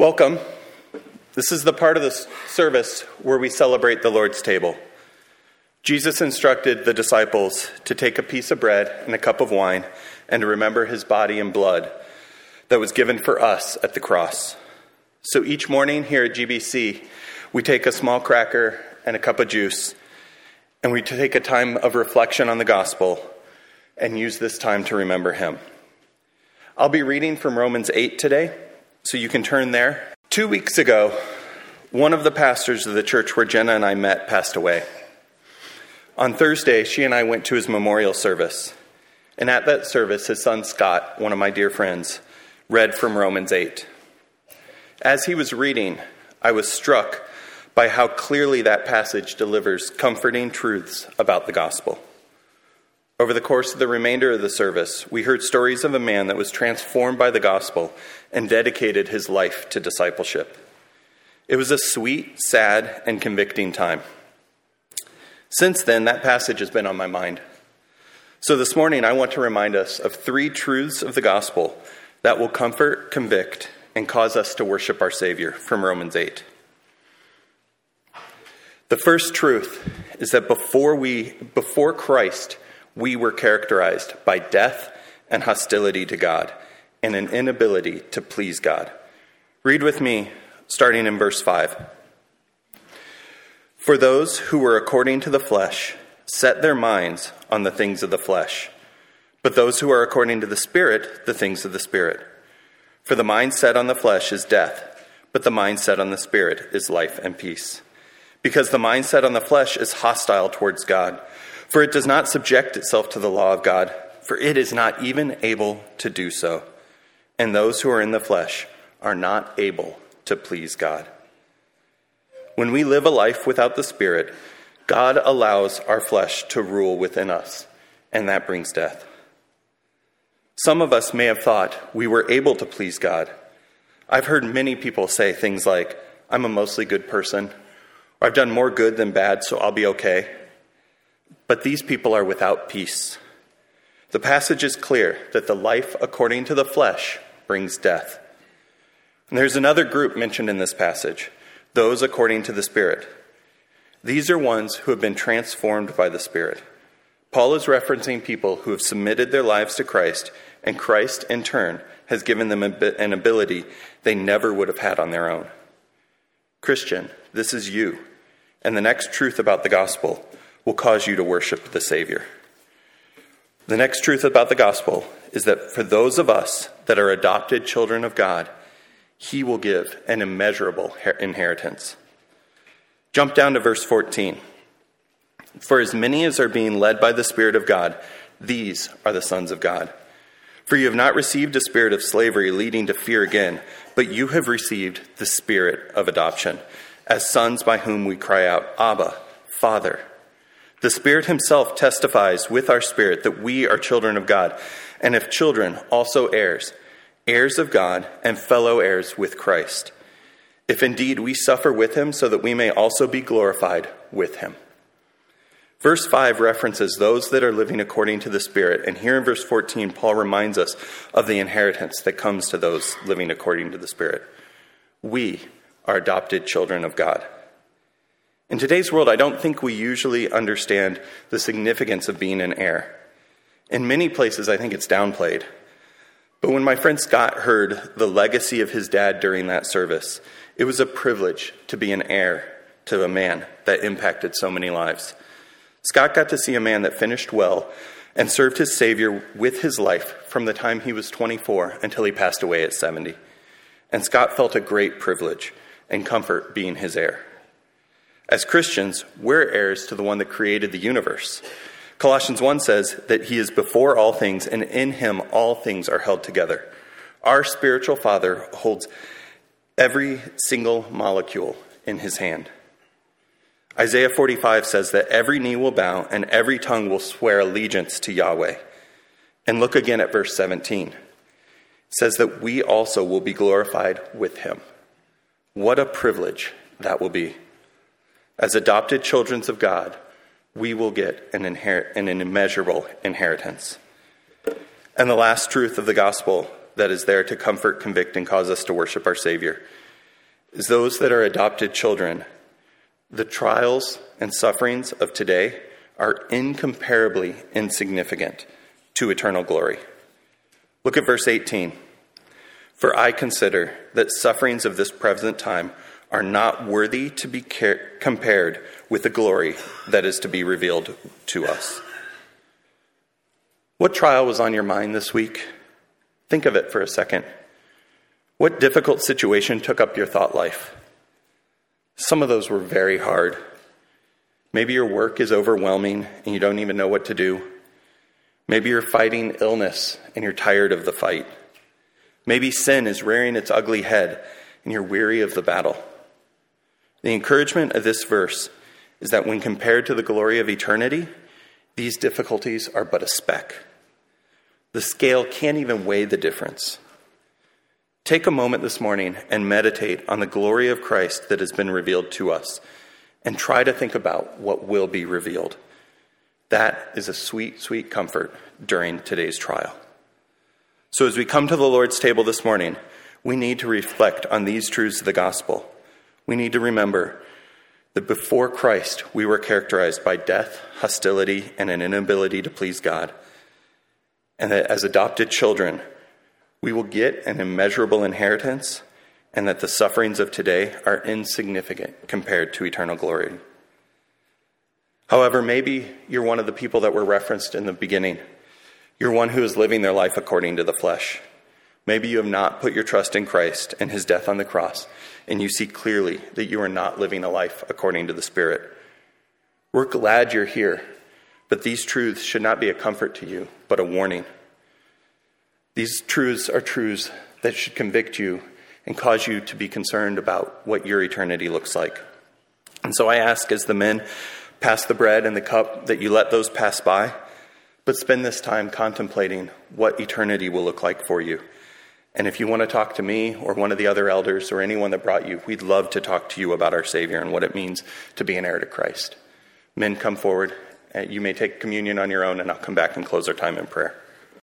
Welcome. This is the part of the service where we celebrate the Lord's table. Jesus instructed the disciples to take a piece of bread and a cup of wine and to remember his body and blood that was given for us at the cross. So each morning here at GBC, we take a small cracker and a cup of juice and we take a time of reflection on the gospel and use this time to remember him. I'll be reading from Romans 8 today, so you can turn there. Two weeks ago, one of the pastors of the church where Jenna and I met passed away. On Thursday, she and I went to his memorial service. And at that service, his son Scott, one of my dear friends, read from Romans 8. As he was reading, I was struck by how clearly that passage delivers comforting truths about the gospel. Over the course of the remainder of the service, we heard stories of a man that was transformed by the gospel and dedicated his life to discipleship. It was a sweet, sad, and convicting time. Since then, that passage has been on my mind. So this morning, I want to remind us of three truths of the gospel that will comfort, convict, and cause us to worship our Savior from Romans 8. The first truth is that before we before Christ, we were characterized by death and hostility to God and an inability to please God. Read with me, starting in verse 5. For those who were according to the flesh set their minds on the things of the flesh, but those who are according to the Spirit, the things of the Spirit. For the mind set on the flesh is death, but the mind set on the Spirit is life and peace. Because the mind set on the flesh is hostile towards God for it does not subject itself to the law of God, for it is not even able to do so. And those who are in the flesh are not able to please God. When we live a life without the Spirit, God allows our flesh to rule within us, and that brings death. Some of us may have thought we were able to please God. I've heard many people say things like, I'm a mostly good person, or I've done more good than bad, so I'll be okay. But these people are without peace. The passage is clear that the life according to the flesh brings death. And there's another group mentioned in this passage those according to the Spirit. These are ones who have been transformed by the Spirit. Paul is referencing people who have submitted their lives to Christ, and Christ, in turn, has given them an ability they never would have had on their own. Christian, this is you. And the next truth about the gospel will cause you to worship the Savior. The next truth about the gospel is that for those of us that are adopted children of God, He will give an immeasurable inheritance. Jump down to verse 14. For as many as are being led by the Spirit of God, these are the sons of God. For you have not received a spirit of slavery leading to fear again, but you have received the spirit of adoption, as sons by whom we cry out, Abba, Father. The Spirit Himself testifies with our spirit that we are children of God, and if children, also heirs, heirs of God, and fellow heirs with Christ. If indeed we suffer with Him, so that we may also be glorified with Him. Verse 5 references those that are living according to the Spirit, and here in verse 14, Paul reminds us of the inheritance that comes to those living according to the Spirit. We are adopted children of God. In today's world, I don't think we usually understand the significance of being an heir. In many places, I think it's downplayed. But when my friend Scott heard the legacy of his dad during that service, it was a privilege to be an heir to a man that impacted so many lives. Scott got to see a man that finished well and served his Savior with his life from the time he was 24 until he passed away at 70. And Scott felt a great privilege and comfort being his heir. As Christians, we're heirs to the one that created the universe. Colossians 1 says that he is before all things, and in him all things are held together. Our spiritual Father holds every single molecule in his hand. Isaiah 45 says that every knee will bow and every tongue will swear allegiance to Yahweh. And look again at verse 17. It says that we also will be glorified with him. What a privilege that will be. As adopted children of God, we will get an, inher- an immeasurable inheritance. And the last truth of the gospel that is there to comfort, convict, and cause us to worship our Savior is those that are adopted children, the trials and sufferings of today are incomparably insignificant to eternal glory. Look at verse 18. For I consider that sufferings of this present time are not worthy to be compared with the glory that is to be revealed to us. What trial was on your mind this week? Think of it for a second. What difficult situation took up your thought life? Some of those were very hard. Maybe your work is overwhelming and you don't even know what to do. Maybe you're fighting illness and you're tired of the fight. Maybe sin is rearing its ugly head and you're weary of the battle. The encouragement of this verse is that when compared to the glory of eternity, these difficulties are but a speck. The scale can't even weigh the difference. Take a moment this morning and meditate on the glory of Christ that has been revealed to us, and try to think about what will be revealed. That is a sweet, sweet comfort during today's trial. So, as we come to the Lord's table this morning, we need to reflect on these truths of the gospel. We need to remember that before Christ, we were characterized by death, hostility, and an inability to please God and that as adopted children, we will get an immeasurable inheritance, and that the sufferings of today are insignificant compared to eternal glory. However, maybe you're one of the people that were referenced in the beginning. You're one who is living their life according to the flesh. Maybe you have not put your trust in Christ and his death on the cross, and you see clearly that you are not living a life according to the Spirit. We're glad you're here but these truths should not be a comfort to you, but a warning. These truths are truths that should convict you and cause you to be concerned about what your eternity looks like. And so I ask, as the men pass the bread and the cup, that you let those pass by, but spend this time contemplating what eternity will look like for you. And if you want to talk to me or one of the other elders or anyone that brought you, we'd love to talk to you about our Savior and what it means to be an heir to Christ. Men, come forward. Uh, you may take communion on your own, and I'll come back and close our time in prayer.